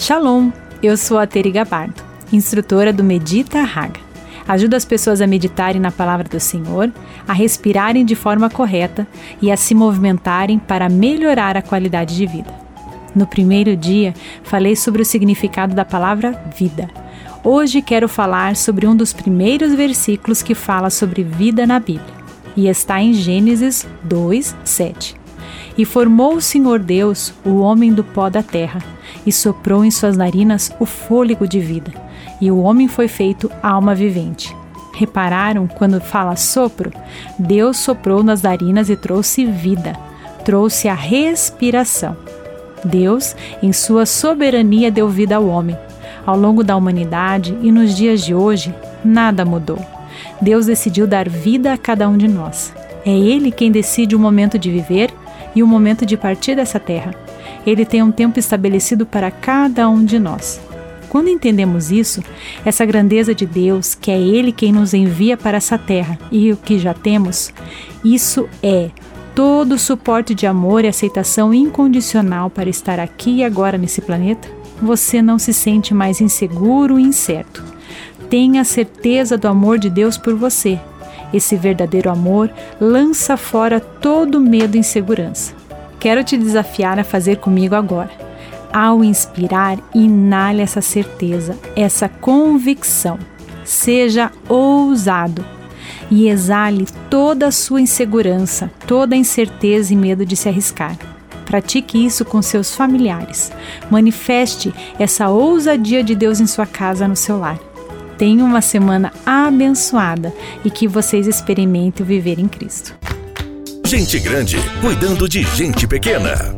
Shalom, eu sou a Teri Gabardo, instrutora do Medita Raga. Ajuda as pessoas a meditarem na palavra do Senhor, a respirarem de forma correta e a se movimentarem para melhorar a qualidade de vida. No primeiro dia, falei sobre o significado da palavra vida. Hoje quero falar sobre um dos primeiros versículos que fala sobre vida na Bíblia, e está em Gênesis 2, 7. E formou o Senhor Deus o homem do pó da terra, e soprou em suas narinas o fôlego de vida, e o homem foi feito alma vivente. Repararam quando fala sopro? Deus soprou nas narinas e trouxe vida, trouxe a respiração. Deus, em sua soberania, deu vida ao homem. Ao longo da humanidade e nos dias de hoje, nada mudou. Deus decidiu dar vida a cada um de nós. É Ele quem decide o momento de viver e o momento de partir dessa terra. Ele tem um tempo estabelecido para cada um de nós. Quando entendemos isso, essa grandeza de Deus, que é Ele quem nos envia para essa terra e o que já temos, isso é todo o suporte de amor e aceitação incondicional para estar aqui e agora nesse planeta, você não se sente mais inseguro e incerto. Tenha certeza do amor de Deus por você. Esse verdadeiro amor lança fora todo medo e insegurança. Quero te desafiar a fazer comigo agora. Ao inspirar, inale essa certeza, essa convicção. Seja ousado e exale toda a sua insegurança, toda a incerteza e medo de se arriscar. Pratique isso com seus familiares. Manifeste essa ousadia de Deus em sua casa, no seu lar. Tenha uma semana abençoada e que vocês experimentem viver em Cristo. Gente grande cuidando de gente pequena.